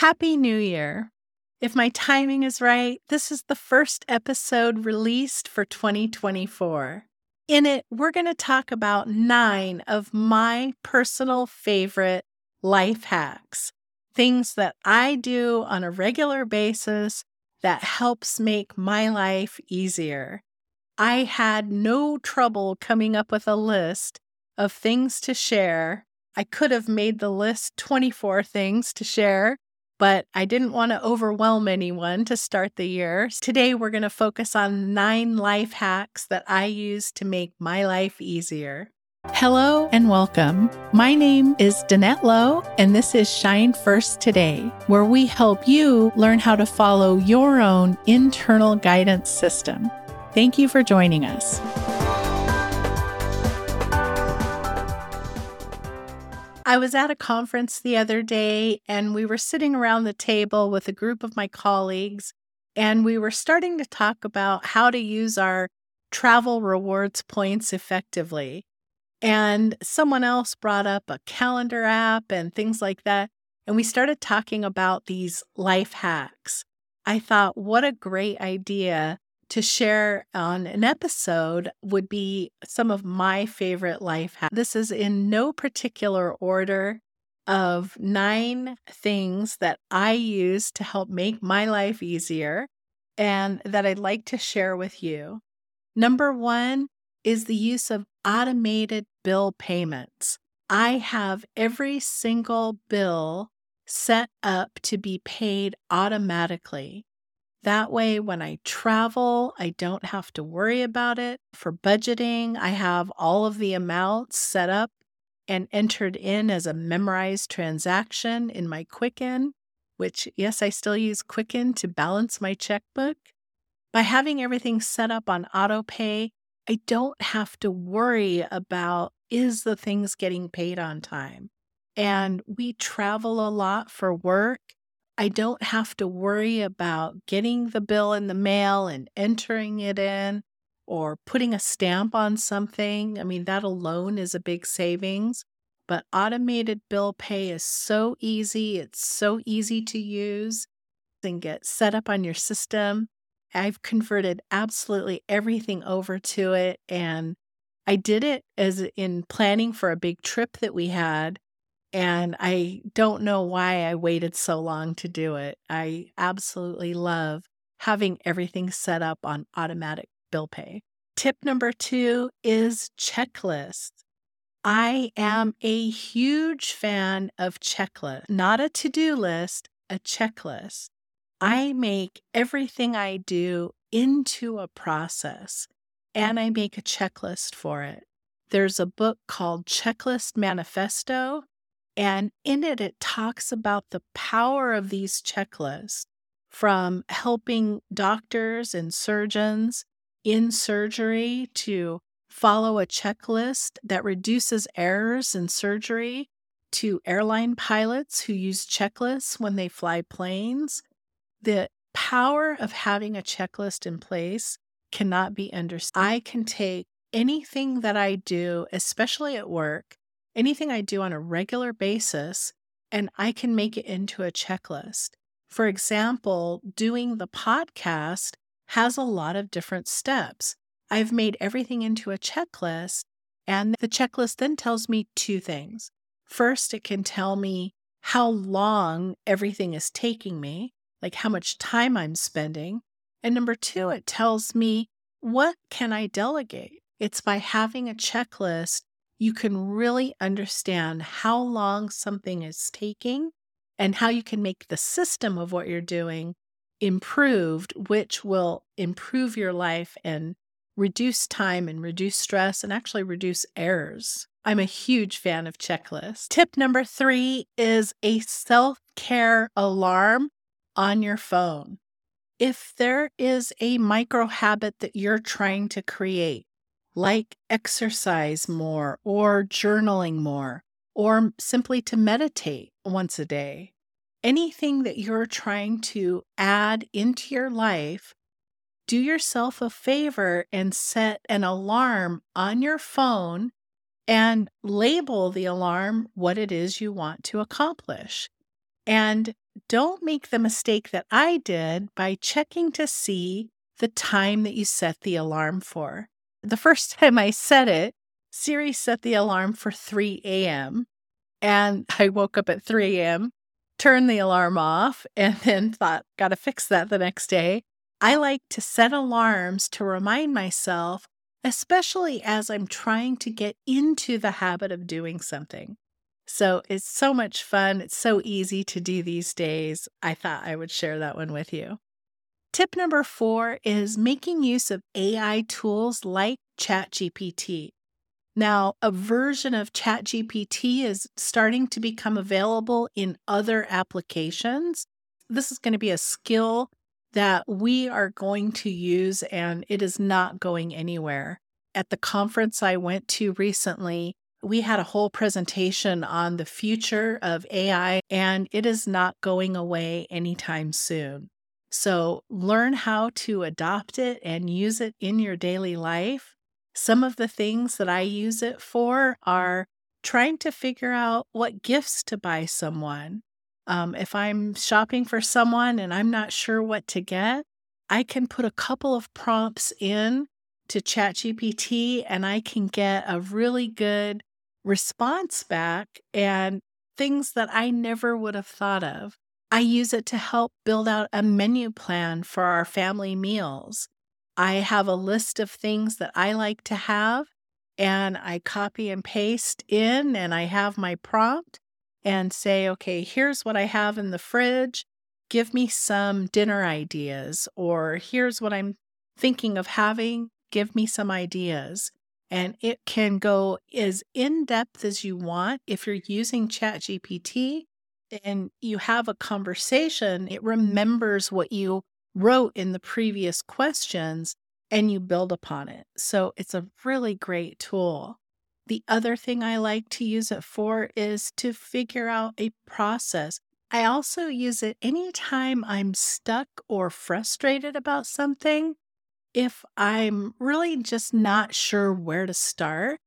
Happy New Year. If my timing is right, this is the first episode released for 2024. In it, we're going to talk about nine of my personal favorite life hacks, things that I do on a regular basis that helps make my life easier. I had no trouble coming up with a list of things to share. I could have made the list 24 things to share, but I didn't want to overwhelm anyone to start the year. Today, we're going to focus on nine life hacks that I use to make my life easier. Hello and welcome. My name is Danette Lowe, and this is Shine First Today, where we help you learn how to follow your own internal guidance system. Thank you for joining us. I was at a conference the other day and we were sitting around the table with a group of my colleagues and we were starting to talk about how to use our travel rewards points effectively. And someone else brought up a calendar app and things like that. And we started talking about these life hacks. I thought, what a great idea to share on an episode would be some of my favorite life hacks. This is in no particular order of nine things that I use to help make my life easier and that I'd like to share with you. Number one is the use of automated bill payments. I have every single bill set up to be paid automatically. That way, when I travel, I don't have to worry about it. For budgeting, I have all of the amounts set up and entered in as a memorized transaction in my Quicken, which, yes, I still use Quicken to balance my checkbook. By having everything set up on autopay, I don't have to worry about is the things getting paid on time. And we travel a lot for work I don't have to worry about getting the bill in the mail and entering it in or putting a stamp on something. I mean, that alone is a big savings. But automated bill pay is so easy, it's so easy to use and get set up on your system. I've converted absolutely everything over to it. And I did it as in planning for a big trip that we had and I don't know why I waited so long to do it. I absolutely love having everything set up on automatic bill pay. Tip number two is checklists. I am a huge fan of checklists, not a to do list, a checklist. I make everything I do into a process and I make a checklist for it. There's a book called Checklist Manifesto and in it, it talks about the power of these checklists from helping doctors and surgeons in surgery to follow a checklist that reduces errors in surgery to airline pilots who use checklists when they fly planes. The power of having a checklist in place cannot be understood. I can take anything that I do, especially at work, anything I do on a regular basis, and I can make it into a checklist. For example, doing the podcast has a lot of different steps. I've made everything into a checklist, and the checklist then tells me two things. First, it can tell me how long everything is taking me, like how much time I'm spending. And number two, it tells me what can I delegate? It's by having a checklist you can really understand how long something is taking and how you can make the system of what you're doing improved, which will improve your life and reduce time and reduce stress and actually reduce errors. I'm a huge fan of checklists. Tip number three is a self care alarm on your phone. If there is a micro habit that you're trying to create, like exercise more or journaling more or simply to meditate once a day. Anything that you're trying to add into your life, do yourself a favor and set an alarm on your phone and label the alarm what it is you want to accomplish. And don't make the mistake that I did by checking to see the time that you set the alarm for. The first time I said it, Siri set the alarm for 3 a.m. And I woke up at 3 a.m., turned the alarm off, and then thought, got to fix that the next day. I like to set alarms to remind myself, especially as I'm trying to get into the habit of doing something. So it's so much fun. It's so easy to do these days. I thought I would share that one with you. Tip number four is making use of AI tools like ChatGPT. Now, a version of ChatGPT is starting to become available in other applications. This is going to be a skill that we are going to use, and it is not going anywhere. At the conference I went to recently, we had a whole presentation on the future of AI, and it is not going away anytime soon. So, learn how to adopt it and use it in your daily life some of the things that I use it for are trying to figure out what gifts to buy someone. Um, if I'm shopping for someone and I'm not sure what to get, I can put a couple of prompts in to ChatGPT and I can get a really good response back and things that I never would have thought of. I use it to help build out a menu plan for our family meals. I have a list of things that I like to have, and I copy and paste in, and I have my prompt and say, okay, here's what I have in the fridge. Give me some dinner ideas, or here's what I'm thinking of having. Give me some ideas. And it can go as in depth as you want. If you're using ChatGPT and you have a conversation, it remembers what you wrote in the previous questions and you build upon it. So it's a really great tool. The other thing I like to use it for is to figure out a process. I also use it anytime I'm stuck or frustrated about something. If I'm really just not sure where to start,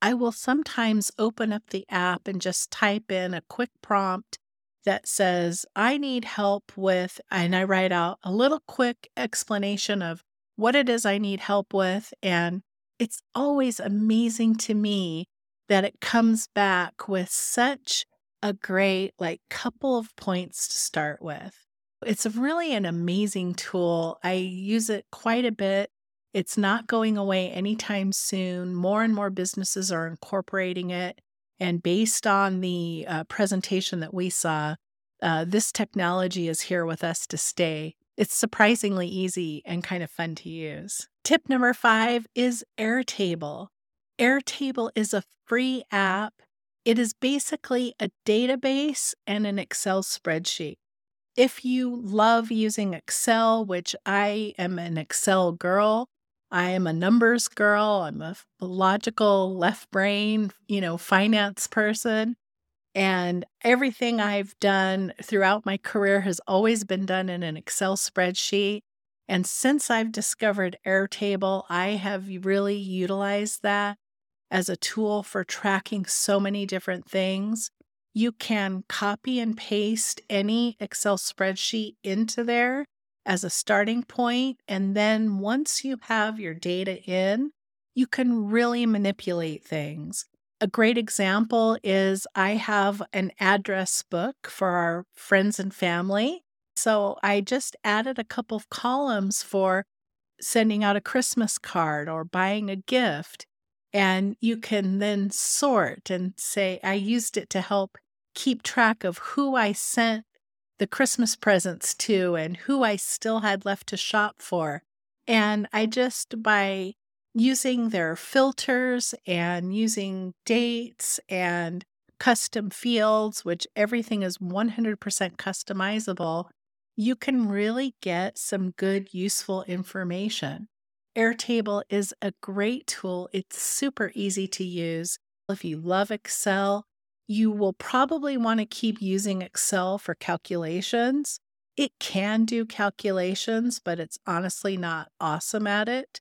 I will sometimes open up the app and just type in a quick prompt that says, I need help with, and I write out a little quick explanation of what it is I need help with. And it's always amazing to me that it comes back with such a great, like, couple of points to start with. It's really an amazing tool. I use it quite a bit. It's not going away anytime soon. More and more businesses are incorporating it. And based on the uh, presentation that we saw, uh, this technology is here with us to stay. It's surprisingly easy and kind of fun to use. Tip number five is Airtable. Airtable is a free app. It is basically a database and an Excel spreadsheet. If you love using Excel, which I am an Excel girl, I am a numbers girl. I'm a logical left brain, you know, finance person. And everything I've done throughout my career has always been done in an Excel spreadsheet. And since I've discovered Airtable, I have really utilized that as a tool for tracking so many different things. You can copy and paste any Excel spreadsheet into there as a starting point. And then once you have your data in, you can really manipulate things. A great example is I have an address book for our friends and family. So I just added a couple of columns for sending out a Christmas card or buying a gift. And you can then sort and say, I used it to help keep track of who I sent the Christmas presents to and who I still had left to shop for. And I just, by using their filters and using dates and custom fields, which everything is 100% customizable, you can really get some good, useful information. Airtable is a great tool. It's super easy to use. If you love Excel, you will probably want to keep using Excel for calculations. It can do calculations, but it's honestly not awesome at it.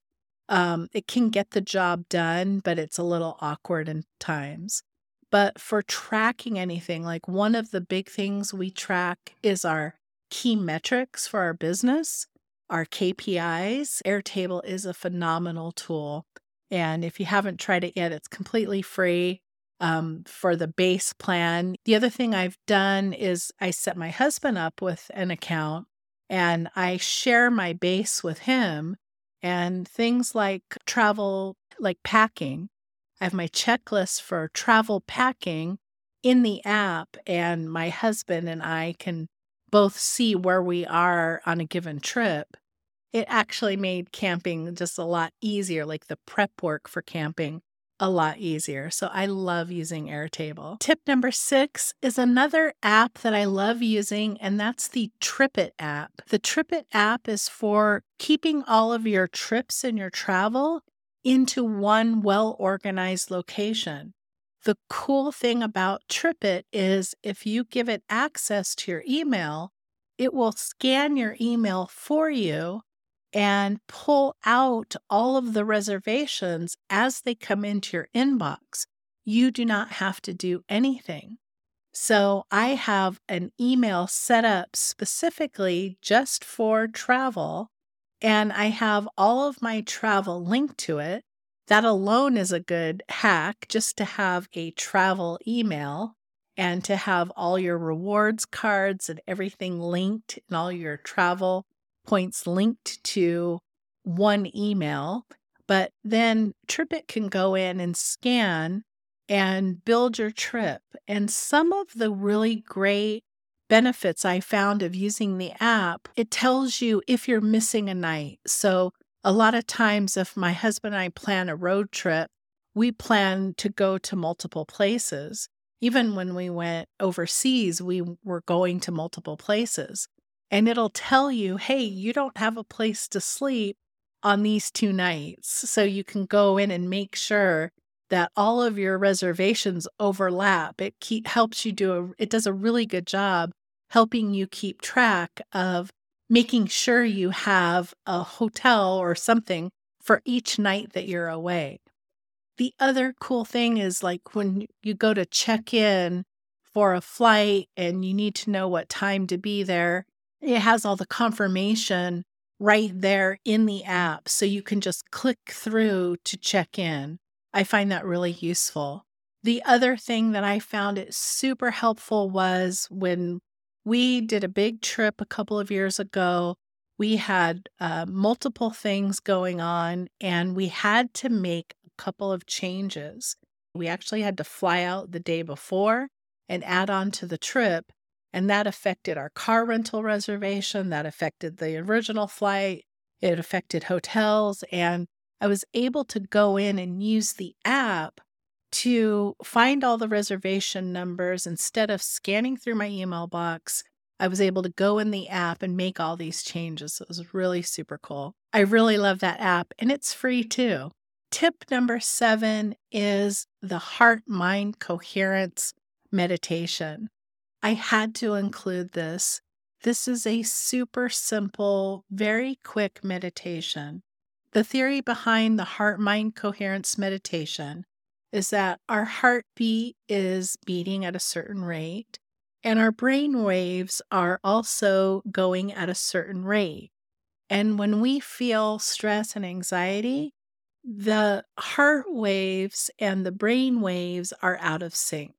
Um, it can get the job done, but it's a little awkward in times. But for tracking anything, like one of the big things we track is our key metrics for our business, our KPIs. Airtable is a phenomenal tool. And if you haven't tried it yet, it's completely free um, for the base plan. The other thing I've done is I set my husband up with an account and I share my base with him and things like travel, like packing. I have my checklist for travel packing in the app, and my husband and I can both see where we are on a given trip. It actually made camping just a lot easier, like the prep work for camping a lot easier. So I love using Airtable. Tip number six is another app that I love using, and that's the TripIt app. The TripIt app is for keeping all of your trips and your travel into one well organized location. The cool thing about TripIt is if you give it access to your email, it will scan your email for you and pull out all of the reservations as they come into your inbox. You do not have to do anything. So I have an email set up specifically just for travel, and I have all of my travel linked to it. That alone is a good hack just to have a travel email and to have all your rewards cards and everything linked and all your travel points linked to one email, but then TripIt can go in and scan and build your trip. And some of the really great benefits I found of using the app, it tells you if you're missing a night. So, a lot of times, if my husband and I plan a road trip, we plan to go to multiple places. Even when we went overseas, we were going to multiple places and it'll tell you, hey, you don't have a place to sleep on these two nights. So you can go in and make sure that all of your reservations overlap. It keep, helps you do a, it does a really good job helping you keep track of making sure you have a hotel or something for each night that you're away. The other cool thing is like when you go to check in for a flight and you need to know what time to be there, it has all the confirmation right there in the app. So you can just click through to check in. I find that really useful. The other thing that I found it super helpful was when we did a big trip a couple of years ago. We had uh, multiple things going on, and we had to make a couple of changes. We actually had to fly out the day before and add on to the trip. And that affected our car rental reservation, that affected the original flight, it affected hotels. And I was able to go in and use the app to find all the reservation numbers instead of scanning through my email box. I was able to go in the app and make all these changes. It was really super cool. I really love that app, and it's free too. Tip number seven is the heart mind coherence meditation. I had to include this. This is a super simple, very quick meditation. The theory behind the heart mind coherence meditation is that our heartbeat is beating at a certain rate, and our brain waves are also going at a certain rate. And when we feel stress and anxiety, the heart waves and the brain waves are out of sync.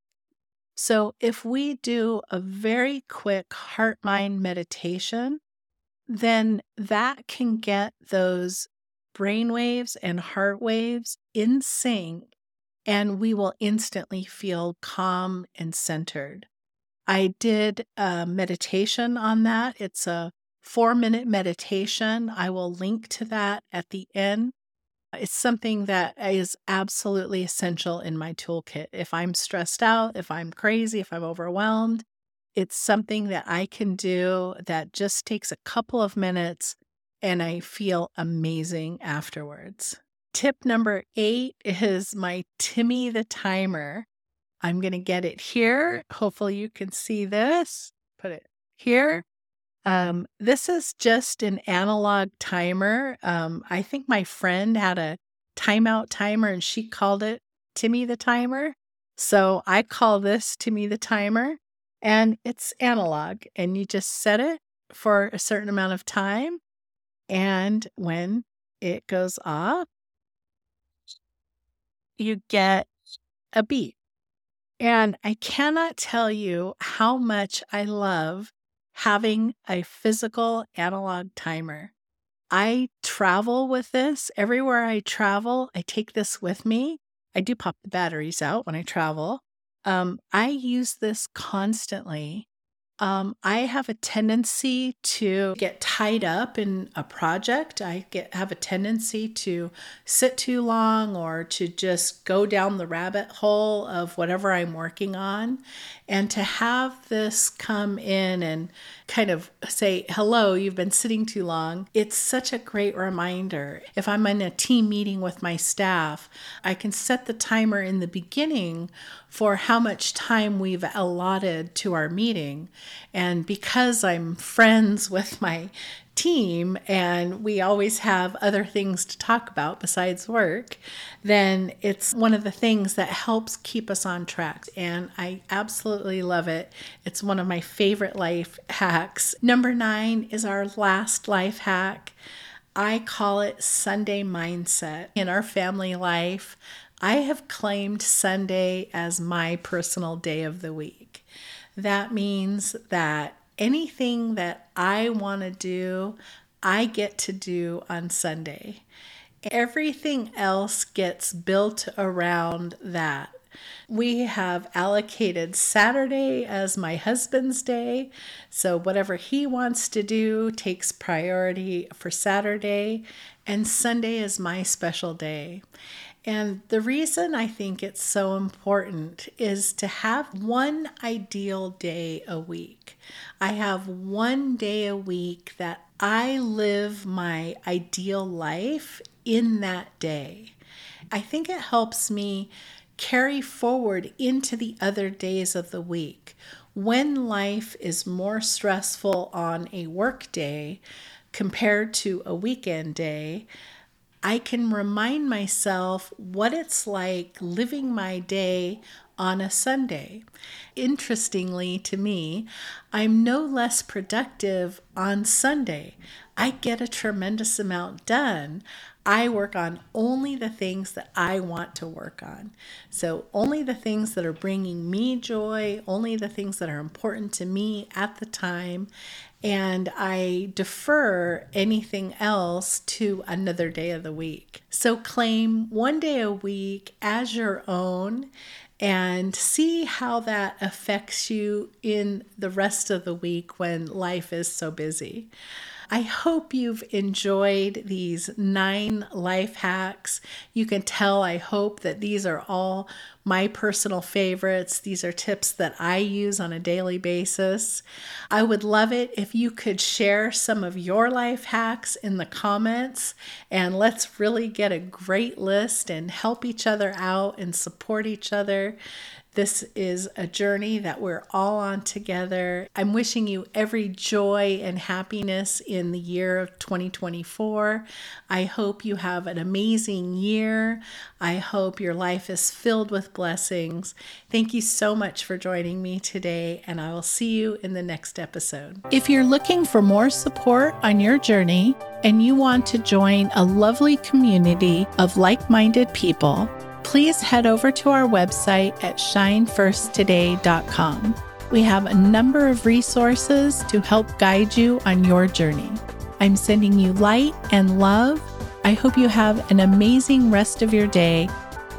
So, if we do a very quick heart mind meditation, then that can get those brain waves and heart waves in sync, and we will instantly feel calm and centered. I did a meditation on that. It's a four minute meditation. I will link to that at the end it's something that is absolutely essential in my toolkit. If I'm stressed out, if I'm crazy, if I'm overwhelmed, it's something that I can do that just takes a couple of minutes and I feel amazing afterwards. Tip number eight is my Timmy the timer. I'm going to get it here. Hopefully, you can see this. Put it here. Um, this is just an analog timer. Um, I think my friend had a timeout timer and she called it Timmy the timer. So I call this Timmy the timer, and it's analog, and you just set it for a certain amount of time. And when it goes off, you get a beep. And I cannot tell you how much I love having a physical analog timer. I travel with this everywhere I travel. I take this with me. I do pop the batteries out when I travel. Um, I use this constantly um, I have a tendency to get tied up in a project. I get have a tendency to sit too long or to just go down the rabbit hole of whatever I'm working on. And to have this come in and kind of say, hello, you've been sitting too long, it's such a great reminder. If I'm in a team meeting with my staff, I can set the timer in the beginning for how much time we've allotted to our meeting. And because I'm friends with my team and we always have other things to talk about besides work, then it's one of the things that helps keep us on track. And I absolutely love it. It's one of my favorite life hacks. Number nine is our last life hack. I call it Sunday mindset. In our family life, I have claimed Sunday as my personal day of the week. That means that anything that I want to do, I get to do on Sunday. Everything else gets built around that. We have allocated Saturday as my husband's day. So, whatever he wants to do takes priority for Saturday, and Sunday is my special day. And the reason I think it's so important is to have one ideal day a week. I have one day a week that I live my ideal life in that day. I think it helps me carry forward into the other days of the week. When life is more stressful on a work day compared to a weekend day, I can remind myself what it's like living my day on a Sunday. Interestingly to me, I'm no less productive on Sunday. I get a tremendous amount done. I work on only the things that I want to work on. So, only the things that are bringing me joy, only the things that are important to me at the time and I defer anything else to another day of the week. So claim one day a week as your own and see how that affects you in the rest of the week when life is so busy. I hope you've enjoyed these nine life hacks. You can tell, I hope, that these are all my personal favorites. These are tips that I use on a daily basis. I would love it if you could share some of your life hacks in the comments and let's really get a great list and help each other out and support each other. This is a journey that we're all on together. I'm wishing you every joy and happiness in the year of 2024. I hope you have an amazing year. I hope your life is filled with blessings. Thank you so much for joining me today, and I will see you in the next episode. If you're looking for more support on your journey and you want to join a lovely community of like minded people, please head over to our website at shinefirsttoday.com. We have a number of resources to help guide you on your journey. I'm sending you light and love. I hope you have an amazing rest of your day,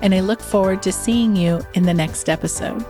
and I look forward to seeing you in the next episode.